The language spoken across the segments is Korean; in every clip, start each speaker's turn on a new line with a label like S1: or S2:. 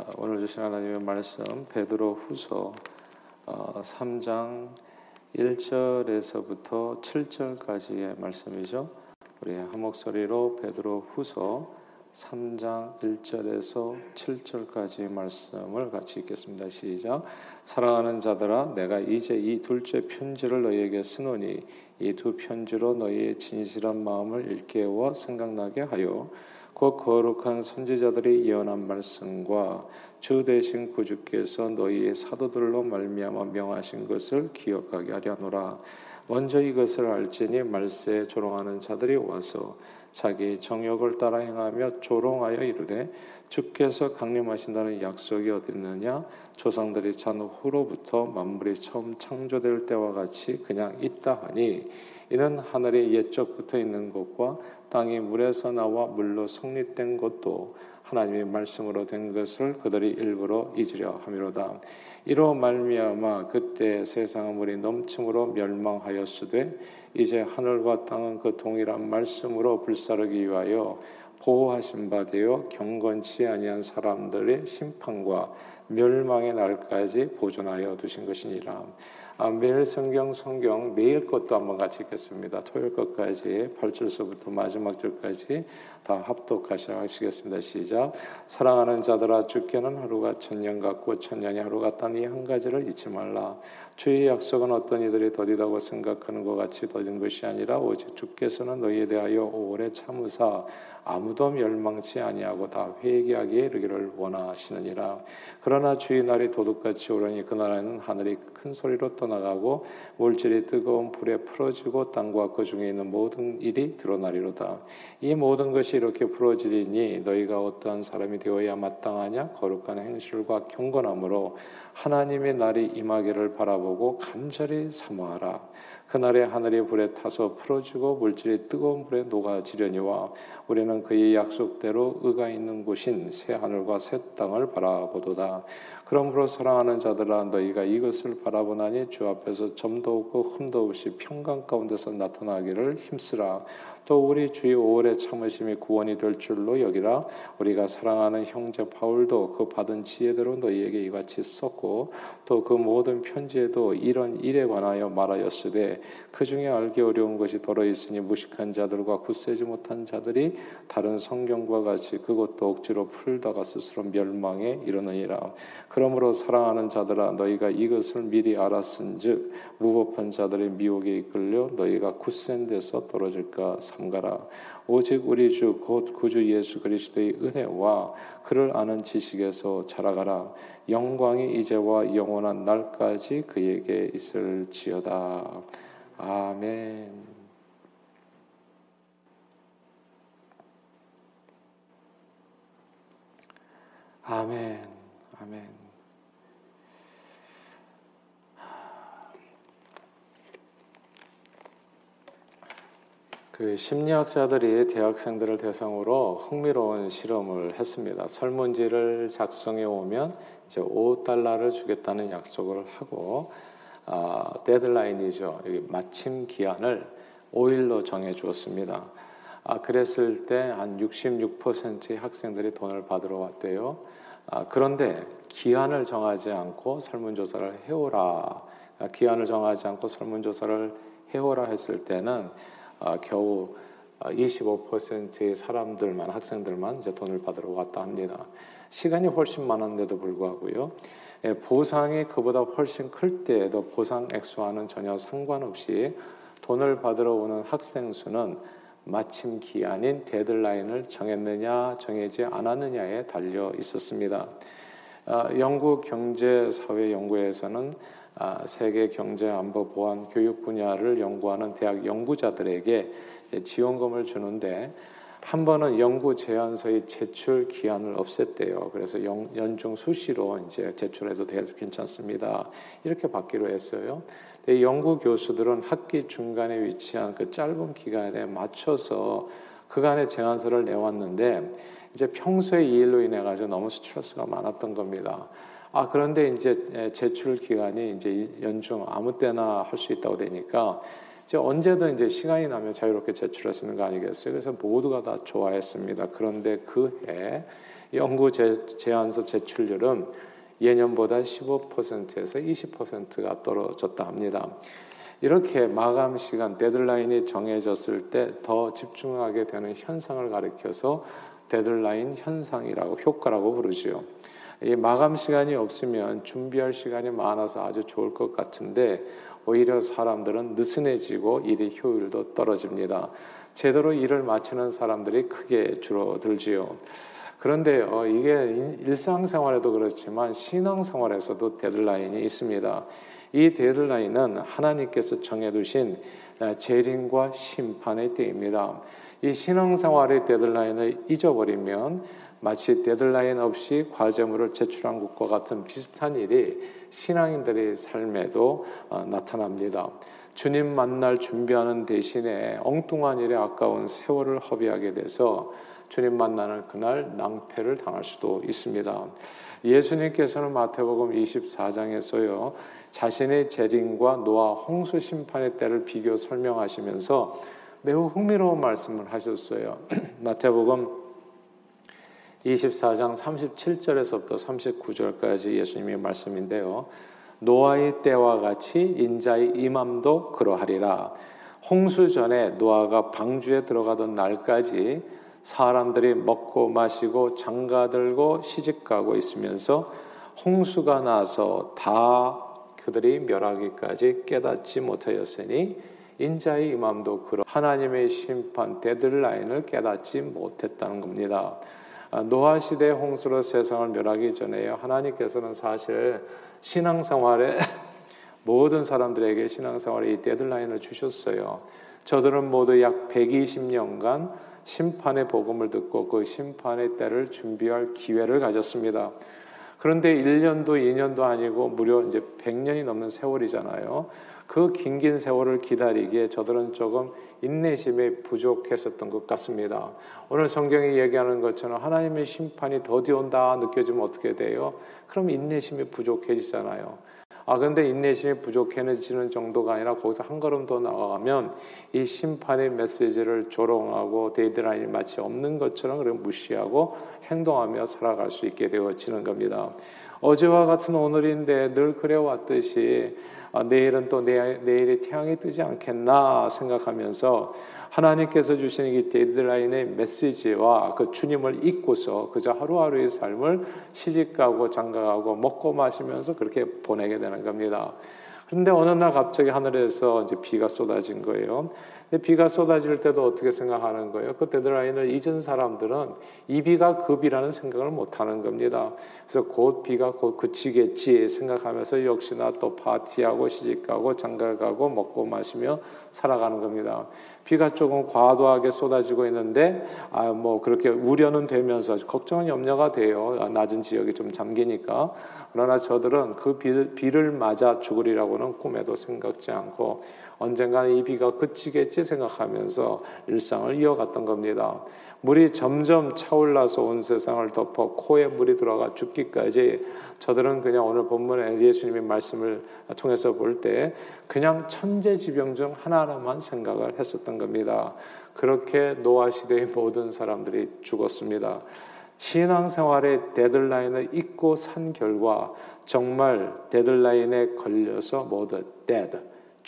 S1: 어, 오늘 주신 하나님의 말씀 베드로 후서 3장 어, 1절에서부터 7절까지의 말씀이죠. 우리 한 목소리로 베드로 후서 3장 1절에서 7절까지 말씀을 같이 읽겠습니다. 시작. 사랑하는 자들아 내가 이제 이 둘째 편지를 너희에게 쓰노니 이 두 편지로 너희의 진실한 마음을 일깨워 생각나게 하여 곧 거룩한 선지자들이 예언한 말씀과 주 대신 구주께서 너희의 사도들로 말미암아 명하신 것을 기억하게 하려노라. 먼저 이것을 알지니 말세에 조롱하는 자들이 와서 자기 정욕을 따라 행하며 조롱하여 이르되 주께서 강림하신다는 약속이 어디 있느냐 조상들이 잔 후로부터 만물이 처음 창조될 때와 같이 그냥 있다 하니 이는 하늘이 옛적부터 있는 것과 땅이 물에서 나와 물로 성립된 것도 하나님의 말씀으로 된 것을 그들이 일부러 잊으려 함이로다. 이로 말미암아 그때 세상은 물이 넘침으로 멸망하였으되 이제 하늘과 땅은 그 동일한 말씀으로 불사르기 위하여 보호하신 바 되어 경건치 아니한 사람들의 심판과 멸망의 날까지 보존하여 두신 것이니라. 아, 매일 성경 성경 내일 것도 한번 같이 읽겠습니다. 토요일 것까지 8절서부터 마지막 절까지 다 합독하시겠습니다. 시작. 사랑하는 자들아 주께는 하루가 천년 같고 천년이 하루 같다니 한 가지를 잊지 말라. 주의 약속은 어떤 이들이 더디다고 생각하는 것 같이 더딘 것이 아니라 오직 주께서는 너희에 대하여 오래 참으사 아무도 멸망치 아니하고 다 회개하기에 이르기를 원하시느니라. 그러 나 주의 날이 도둑같이 오르니 그날에는 하늘이 큰 소리로 떠나가고 물질이 뜨거운 불에 풀어지고 땅과 그 중에 있는 모든 일이 드러나리로다. 이 모든 것이 이렇게 풀어지리니 너희가 어떠한 사람이 되어야 마땅하냐 거룩한 행실과 경건함으로 하나님의 날이 임하기를 바라보고 간절히 사모하라. 그날에 하늘이 불에 타서 풀어지고 물질이 뜨거운 불에 녹아지려니와 우리는 그의 약속대로 의가 있는 곳인 새 하늘과 새 땅을 바라보도다. 그러므로 사랑하는 자들아 너희가 이것을 바라보나니 주 앞에서 점도 없고 흠도 없이 평강 가운데서 나타나기를 힘쓰라. 또 우리 주의 오래 참으심이 구원이 될 줄로 여기라. 우리가 사랑하는 형제 바울도 그 받은 지혜대로 너희에게 이같이 썼고 또 그 모든 편지에도 이런 일에 관하여 말하였으되 그 중에 알기 어려운 것이 더러 있으니 무식한 자들과 굳세지 못한 자들이 다른 성경과 같이 그것도 억지로 풀다가 스스로 멸망에 이르느니라. 그러므로 사랑하는 자들아 너희가 이것을 미리 알았은즉 무법한 자들의 미혹에 이끌려 너희가 굳센 데서 떨어질까 삼가라 오직 우리 주 곧 구주 예수 그리스도의 은혜와 그를 아는 지식에서 자라가라 영광이 이제와 영원한 날까지 그에게 있을지어다 아멘. 아멘. 아멘. 그 심리학자들이 대학생들을 대상으로 흥미로운 실험을 했습니다. 설문지를 작성해 오면 이제 5달러를 주겠다는 약속을 하고 아, 데드라인이죠. 마침 기한을 5일로 정해 주었습니다. 아, 그랬을 때 한 66%의 학생들이 돈을 받으러 왔대요. 아, 그런데 기한을 정하지 않고 설문조사를 해오라. 아, 기한을 정하지 않고 설문조사를 해오라 했을 때는 아, 겨우 25%의 사람들만 학생들만 이제 돈을 받으러 왔다 합니다. 시간이 훨씬 많은데도 불구하고요. 예, 보상이 그보다 훨씬 클 때에도 보상 액수와는 전혀 상관없이 돈을 받으러 오는 학생 수는 마침 기한인 데드라인을 정했느냐 정해지 않았느냐에 달려 있었습니다. 아, 영국 경제사회연구에서는 아, 세계 경제 안보 보안 교육 분야를 연구하는 대학 연구자들에게 지원금을 주는데 한 번은 연구 제안서의 제출 기한을 없앴대요. 그래서 연 중 수시로 이제 제출해도 괜찮습니다. 이렇게 받기로 했어요. 연구 교수들은 학기 중간에 위치한 그 짧은 기간에 맞춰서 그간의 제안서를 내왔는데 이제 평소에 이 일로 인해 가지고 너무 스트레스가 많았던 겁니다. 아 그런데 이제 제출 기간이 이제 연중 아무 때나 할 수 있다고 되니까 이제 언제든 이제 시간이 나면 자유롭게 있는 거 아니겠어요? 그래서 모두가 다 좋아했습니다. 그런데 그 해 연구 제안서 제출률은 예년보다 15%에서 20%가 떨어졌다 합니다. 이렇게 마감 시간 데드라인이 정해졌을 때 더 집중하게 되는 현상을 가리켜서 데드라인 현상이라고 효과라고 부르지요. 이 마감 시간이 없으면 준비할 시간이 많아서 아주 좋을 것 같은데 오히려 사람들은 느슨해지고 일의 효율도 떨어집니다. 제대로 일을 마치는 사람들이 크게 줄어들지요. 그런데 어, 이게 일상생활에도 그렇지만 신앙생활에서도 데드라인이 있습니다. 이 데드라인은 하나님께서 정해두신 어, 재림과 심판의 때입니다. 이 신앙생활의 데드라인을 잊어버리면 마치 데드라인 없이 과제물을 제출한 것과 같은 비슷한 일이 신앙인들의 삶에도 어, 나타납니다. 주님 만날 준비하는 대신에 엉뚱한 일에 아까운 세월을 허비하게 돼서 주님 만나는 그날 낭패를 당할 수도 있습니다. 예수님께서는 마태복음 24장에서요 자신의 재림과 노아 홍수 심판의 때를 비교 설명하시면서 매우 흥미로운 말씀을 하셨어요. 마태복음 24장 37절에서부터 39절까지 예수님의 말씀인데요. 노아의 때와 같이 인자의 임함도 그러하리라. 홍수 전에 노아가 방주에 들어가던 날까지 사람들이 먹고 마시고 장가들고 시집가고 있으면서 홍수가 나서 다 그들이 멸하기까지 깨닫지 못하였으니 인자의 임함도 그러 하나님의 심판 데드라인을 깨닫지 못했다는 겁니다. 아, 노아 시대 홍수로 세상을 멸하기 전에요. 하나님께서는 사실 신앙생활에 모든 사람들에게 신앙생활에 이 데드라인을 주셨어요. 저들은 모두 약 120년간 심판의 복음을 듣고 그 심판의 때를 준비할 기회를 가졌습니다. 그런데 1년도 2년도 아니고 무려 이제 100년이 넘는 세월이잖아요. 그 긴 긴 세월을 기다리기에 저들은 조금 인내심이 부족했었던 것 같습니다. 오늘 성경이 얘기하는 것처럼 하나님의 심판이 더디 온다 느껴지면 어떻게 돼요? 그럼 인내심이 부족해지잖아요. 아 근데 인내심이 부족해지는 정도가 아니라 거기서 한 걸음 더 나아가면 이 심판의 메시지를 조롱하고 데드라인이 마치 없는 것처럼 그렇 무시하고 행동하며 살아갈 수 있게 되어지는 겁니다. 어제와 같은 오늘인데 늘 그래왔듯이 아, 내일은 또 내, 내일이 태양이 뜨지 않겠나 생각하면서 하나님께서 주시는 이 데드라인의 메시지와 그 주님을 잊고서 그저 하루하루의 삶을 시집가고 장가가고 먹고 마시면서 그렇게 보내게 되는 겁니다. 그런데 어느 날 갑자기 하늘에서 이제 비가 쏟아진 거예요. 근데 비가 쏟아질 때도 어떻게 생각하는 거예요? 그 데드라인을 잊은 사람들은 이 비가 그 비라는 생각을 못 하는 겁니다. 그래서 곧 비가 곧 그치겠지 생각하면서 역시나 또 파티하고 시집가고 장가가고 먹고 마시며 살아가는 겁니다. 비가 조금 과도하게 쏟아지고 있는데 아 뭐 그렇게 우려는 되면서 걱정은 염려가 돼요. 아, 낮은 지역이 좀 잠기니까. 그러나 저들은 그 비를 맞아 죽으리라고는 꿈에도 생각지 않고 언젠가는 이 비가 그치겠지 생각하면서 일상을 이어갔던 겁니다. 물이 점점 차올라서 온 세상을 덮어 코에 물이 들어가 죽기까지 저들은 그냥 오늘 본문에 예수님의 말씀을 통해서 볼 때 그냥 천재지병 중 하나만 생각을 했었던 겁니다. 그렇게 노아 시대의 모든 사람들이 죽었습니다. 신앙생활의 데드라인을 잊고 산 결과 정말 데드라인에 걸려서 모두 dead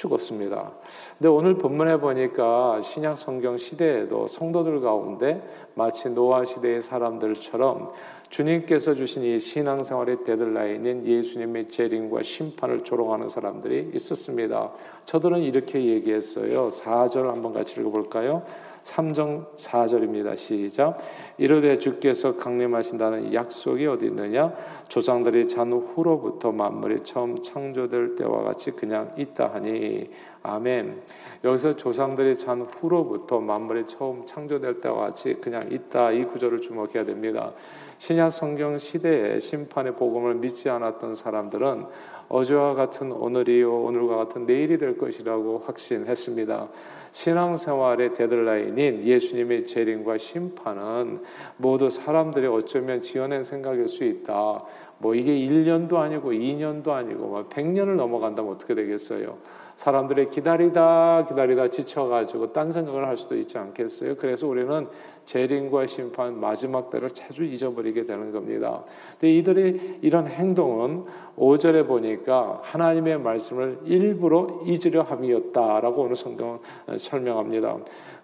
S1: 죽었습니다. 근데 오늘 본문에 보니까 신약 성경 시대에도 성도들 가운데 마치 노아 시대의 사람들처럼 주님께서 주신 이 신앙생활의 데드라인인 예수님의 재림과 심판을 조롱하는 사람들이 있었습니다. 저들은 이렇게 얘기했어요. 4절 한번 같이 읽어볼까요? 3정 4절입니다. 시작. 이르되 주께서 강림하신다는 약속이 어디 있느냐? 조상들이 잔 후로부터 만물이 처음 창조될 때와 같이 그냥 있다 하니 아멘. 여기서 조상들이 잔 후로부터 만물이 처음 창조될 때와 같이 그냥 있다 이 구절을 주목해야 됩니다. 신약 성경 시대에 심판의 복음을 믿지 않았던 사람들은 어제와 같은 오늘이요 오늘과 같은 내일이 될 것이라고 확신했습니다. 신앙생활의 데드라인인 예수님의 재림과 심판은 모두 사람들이 어쩌면 지어낸 생각일 수 있다. 뭐 이게 1년도 아니고 2년도 아니고 100년을 넘어간다면 어떻게 되겠어요? 사람들이 기다리다 기다리다 지쳐가지고 딴 생각을 할 수도 있지 않겠어요? 그래서 우리는 재림과 심판 마지막 때를 자주 잊어버리게 되는 겁니다. 근데 이들의 이런 행동은 5절에 보니까 하나님의 말씀을 일부러 잊으려 함이었다라고 오늘 성경은 설명합니다.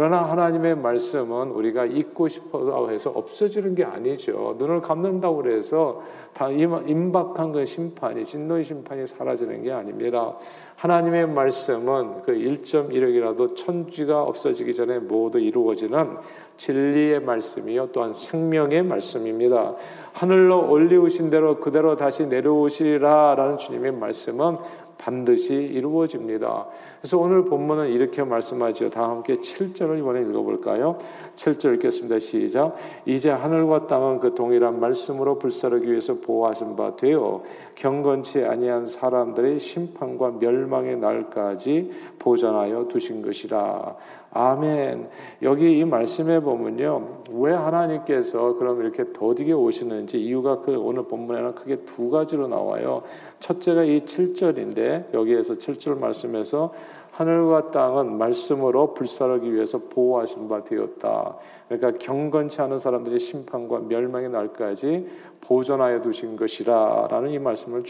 S1: 그러나 하나님의 말씀은 우리가 잊고 싶어 해서 없어지는 게 아니죠. 눈을 감는다고 그래서 다 임박한 그 심판이 진노의 심판이 사라지는 게 아닙니다. 하나님의 말씀은 그 1.1억이라도 천지가 없어지기 전에 모두 이루어지는 진리의 말씀이요 또한 생명의 말씀입니다. 하늘로 올리우신 대로 그대로 다시 내려오시리라라는 주님의 말씀은 반드시 이루어집니다. 그래서 오늘 본문은 이렇게 말씀하죠. 다 함께 7절을 이번에 읽어볼까요? 7절 읽겠습니다. 시작. 이제 하늘과 땅은 그 동일한 말씀으로 불사르기 위해서 보호하신 바 되어 경건치 아니한 사람들의 심판과 멸망의 날까지 보존하여 두신 것이라. 아멘. 여기 이 말씀에 보면요. 왜 하나님께서 그럼 이렇게 더디게 오시는지 이유가 그 오늘 본문에는 크게 두 가지로 나와요. 첫째가 이 7절인데 여기에서 7절 말씀에서 하늘과 땅은 말씀으로 불사르기 위해서 보호하신 바 되었다. 그러니까 경건치 않은 사람들의 심판과 멸망의 날까지 보존하여 두신 것이라라는 이 말씀을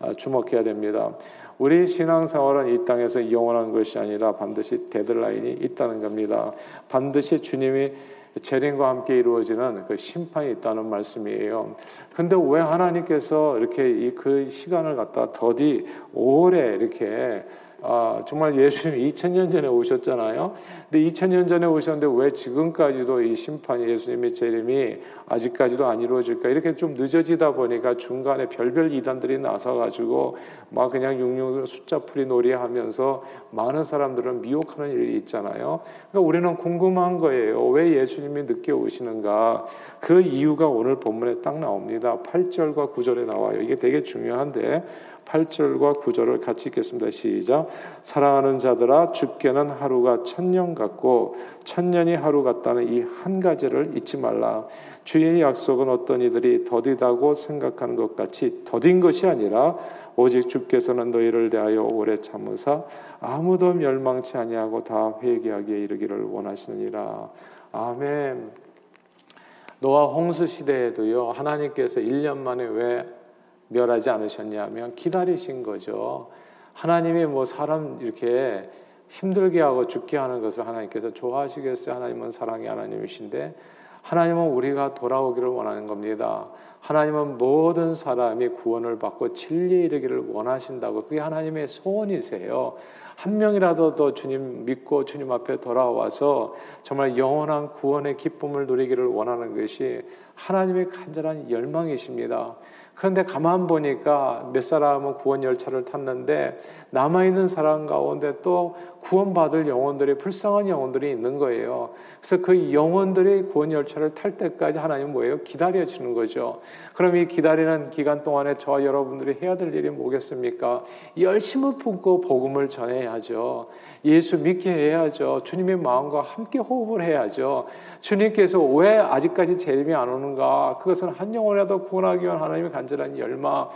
S1: 아, 주목해야 됩니다. 우리 신앙생활은 이 땅에서 영원한 것이 아니라 반드시 데드라인이 있다는 겁니다. 반드시 주님이 재림과 함께 이루어지는 그 심판이 있다는 말씀이에요. 근데 왜 하나님께서 이렇게 그 시간을 갖다 더디 오래 이렇게 아, 정말 예수님 2000년 전에 오셨잖아요. 근데 2000년 전에 오셨는데 왜 지금까지도 이 심판이 예수님의 재림이 아직까지도 안 이루어질까? 이렇게 좀 늦어지다 보니까 중간에 별별 이단들이 나서 가지고 막 그냥 육육 숫자풀이 놀이하면서 많은 사람들은 미혹하는 일이 있잖아요. 그러니까 우리는 궁금한 거예요. 왜 예수님이 늦게 오시는가? 그 이유가 오늘 본문에 딱 나옵니다. 8절과 9절에 나와요. 이게 되게 중요한데 8절과 9절을 같이 읽겠습니다. 시작. 사랑하는 자들아 죽게는 하루가 천년 같고 천년이 하루 같다는 이 한 가지를 잊지 말라. 주의 약속은 어떤 이들이 더디다고 생각하는 것 같이 더딘 것이 아니라 오직 주께서는 너희를 대하여 오래 참으사 아무도 멸망치 아니하고 다 회개하기에 이르기를 원하시느니라. 아멘. 노아 홍수 시대에도요 하나님께서 1년 만에 왜 멸하지 않으셨냐면 기다리신 거죠. 하나님이 뭐 사람 이렇게 힘들게 하고 죽게 하는 것을 하나님께서 좋아하시겠어요? 하나님은 사랑의 하나님이신데 하나님은 우리가 돌아오기를 원하는 겁니다. 하나님은 모든 사람이 구원을 받고 진리에 이르기를 원하신다고 그게 하나님의 소원이세요. 한 명이라도 더 주님 믿고 주님 앞에 돌아와서 정말 영원한 구원의 기쁨을 누리기를 원하는 것이 하나님의 간절한 열망이십니다. 그런데 가만 보니까 몇 사람은 구원 열차를 탔는데 남아 있는 사람 가운데 또 구원받을 영혼들이 불쌍한 영혼들이 있는 거예요. 그래서 그 영혼들이 구원 열차를 탈 때까지 하나님 뭐예요? 기다려 주는 거죠. 그럼 이 기다리는 기간 동안에 저와 여러분들이 해야 될 일이 뭐겠습니까? 열심을 품고 복음을 전해야죠. 예수 믿게 해야죠. 주님의 마음과 함께 호흡을 해야죠. 주님께서 왜 아직까지 재림이 안 오는가? 그것은 한 영혼이라도 구원하기 위한 하나님의 간절한 열망.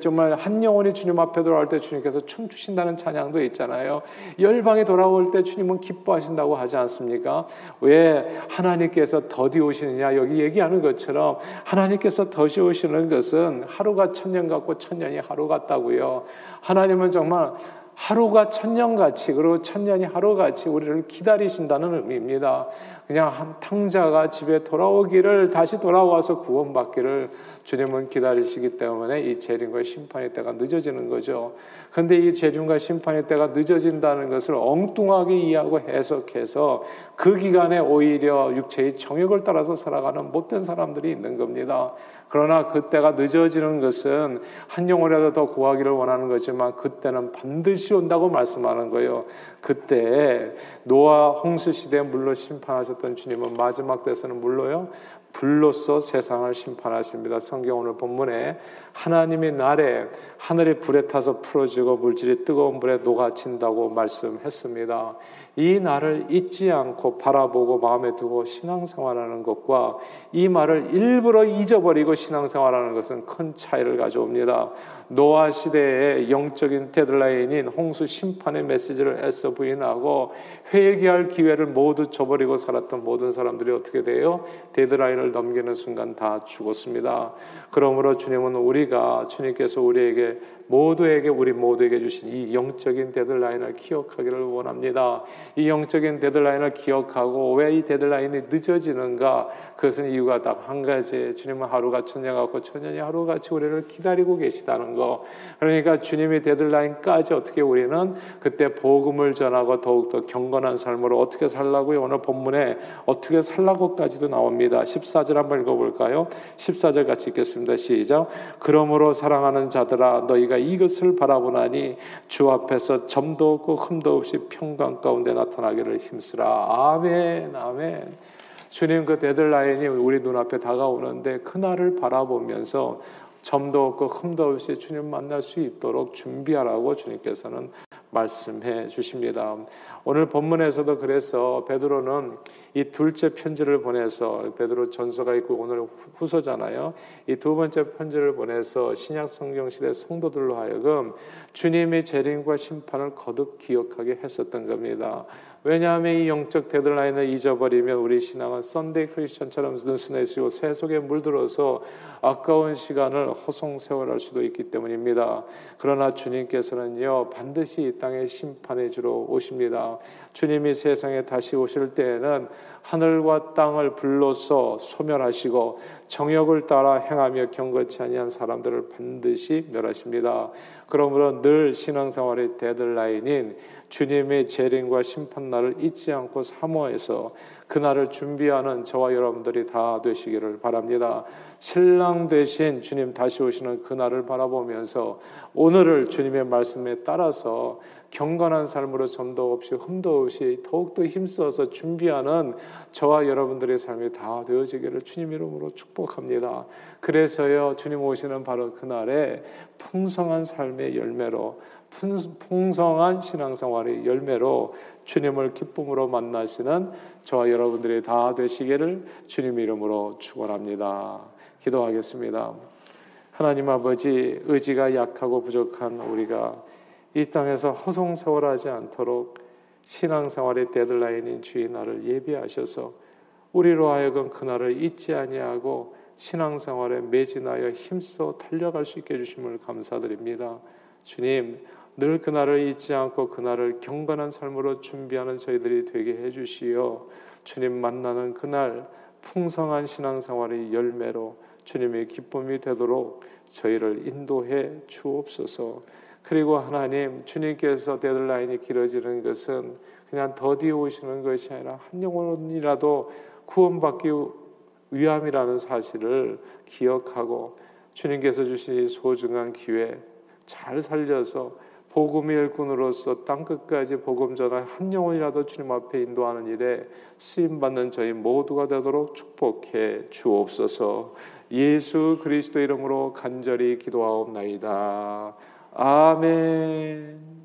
S1: 정말 한 영혼이 주님 앞에 돌아올 때 주님께서 춤추신다는 찬양도 있잖아요. 열방이 돌아올 때 주님은 기뻐하신다고 하지 않습니까? 왜 하나님께서 더디 오시느냐? 여기 얘기하는 것처럼 하나님께서 더디 오시는 것은 하루가 천년 같고 천년이 하루 같다고요. 하나님은 정말 하루가 천년같이 그리고 천년이 하루같이 우리를 기다리신다는 의미입니다. 그냥 한 탕자가 집에 돌아오기를 다시 돌아와서 구원받기를 주님은 기다리시기 때문에 이 재림과 심판의 때가 늦어지는 거죠. 그런데 이 재림과 심판의 때가 늦어진다는 것을 엉뚱하게 이해하고 해석해서 그 기간에 오히려 육체의 정욕을 따라서 살아가는 못된 사람들이 있는 겁니다. 그러나 그때가 늦어지는 것은 한 영혼이라도 더 구하기를 원하는 거지만 그때는 반드시 온다고 말씀하는 거예요. 그때 노아 홍수 시대 물로 심판하셨 던 주님은 마지막 때서는 물로요 불로써 세상을 심판하십니다. 성경 오늘 본문에 하나님의 날에 하늘이 불에 타서 풀어지고 물질이 뜨거운 불에 녹아친다고 말씀했습니다. 이 날을 잊지 않고 바라보고 마음에 두고 신앙생활하는 것과 이 말을 일부러 잊어버리고 신앙생활하는 것은 큰 차이를 가져옵니다. 노아 시대의 영적인 데드라인인 홍수 심판의 메시지를 애써 부인하고 회개할 기회를 모두 저버리고 살았던 모든 사람들이 어떻게 돼요? 데드라인을 넘기는 순간 다 죽었습니다. 그러므로 주님은 우리가 주님께서 우리에게 모두에게 우리 모두에게 주신 이 영적인 데드라인을 기억하기를 원합니다. 이 영적인 데드라인을 기억하고 왜 이 데드라인이 늦어지는가? 그것은 이유가 딱 한 가지. 주님은 하루가 천년 같고 천년이 하루같이 우리를 기다리고 계시다는 거. 그러니까 주님의 데드라인까지 어떻게 우리는 그때 복음을 전하고 더욱더 경건한 삶으로 어떻게 살라고요? 오늘 본문에 어떻게 살라고까지도 나옵니다. 14절 한번 읽어볼까요? 14절 같이 읽겠습니다. 시작. 그러므로 사랑하는 자들아 너희가 이것을 바라보나니 주 앞에서 점도 없고 흠도 없이 평강 가운데 나타나기를 힘쓰라. 아멘, 아멘. 주님 그 데들라인이 우리 눈앞에 다가오는데 그날을 바라보면서 점도 없고 흠도 없이 주님 만날 수 있도록 준비하라고 주님께서는 말씀해 주십니다. 오늘 본문에서도 그래서 베드로는 이 둘째 편지를 보내서 베드로 전서가 있고 오늘 후서잖아요. 이 두 번째 편지를 보내서 신약 성경 시대 성도들로 하여금 주님의 재림과 심판을 거듭 기억하게 했었던 겁니다. 왜냐하면 이 영적 데드라인을 잊어버리면 우리 신앙은 썬데이 크리스천처럼 느슨해지고 세속에 물들어서 아까운 시간을 허송세월할 수도 있기 때문입니다. 그러나 주님께서는요 반드시 이 땅에 심판의 주로 오십니다. 주님이 세상에 다시 오실 때에는 하늘과 땅을 불로써 소멸하시고 정욕을 따라 행하며 경거치 아니한 사람들을 반드시 멸하십니다. 그러므로 늘 신앙생활의 데드라인인 주님의 재림과 심판날을 잊지 않고 사모해서 그날을 준비하는 저와 여러분들이 다 되시기를 바랍니다. 신랑 되신 주님 다시 오시는 그날을 바라보면서 오늘을 주님의 말씀에 따라서 경건한 삶으로 점도 없이 흠도 없이 더욱더 힘써서 준비하는 저와 여러분들의 삶이 다 되어지기를 주님 이름으로 축복합니다. 그래서요 주님 오시는 바로 그날에 풍성한 삶의 열매로 풍성한 신앙생활의 열매로 주님을 기쁨으로 만나시는 저와 여러분들이 다 되시기를 주님 이름으로 축원합니다. 기도하겠습니다. 하나님 아버지 의지가 약하고 부족한 우리가 이 땅에서 허송세월하지 않도록 신앙생활의 데드라인인 주의 날을 예비하셔서 우리로 하여금 그날을 잊지 아니하고 신앙생활에 매진하여 힘써 달려갈 수 있게 해주심을 감사드립니다. 주님 늘 그날을 잊지 않고 그날을 경건한 삶으로 준비하는 저희들이 되게 해주시어 주님 만나는 그날 풍성한 신앙생활의 열매로 주님의 기쁨이 되도록 저희를 인도해 주옵소서. 그리고 하나님 주님께서 데드라인이 길어지는 것은 그냥 더디 오시는 것이 아니라 한 영혼이라도 구원받기 위함이라는 사실을 기억하고 주님께서 주신 소중한 기회 잘 살려서 복음의 일꾼으로서 땅 끝까지 복음 전할 한 영혼이라도 주님 앞에 인도하는 일에 쓰임 받는 저희 모두가 되도록 축복해 주옵소서. 예수 그리스도 이름으로 간절히 기도하옵나이다. 아멘.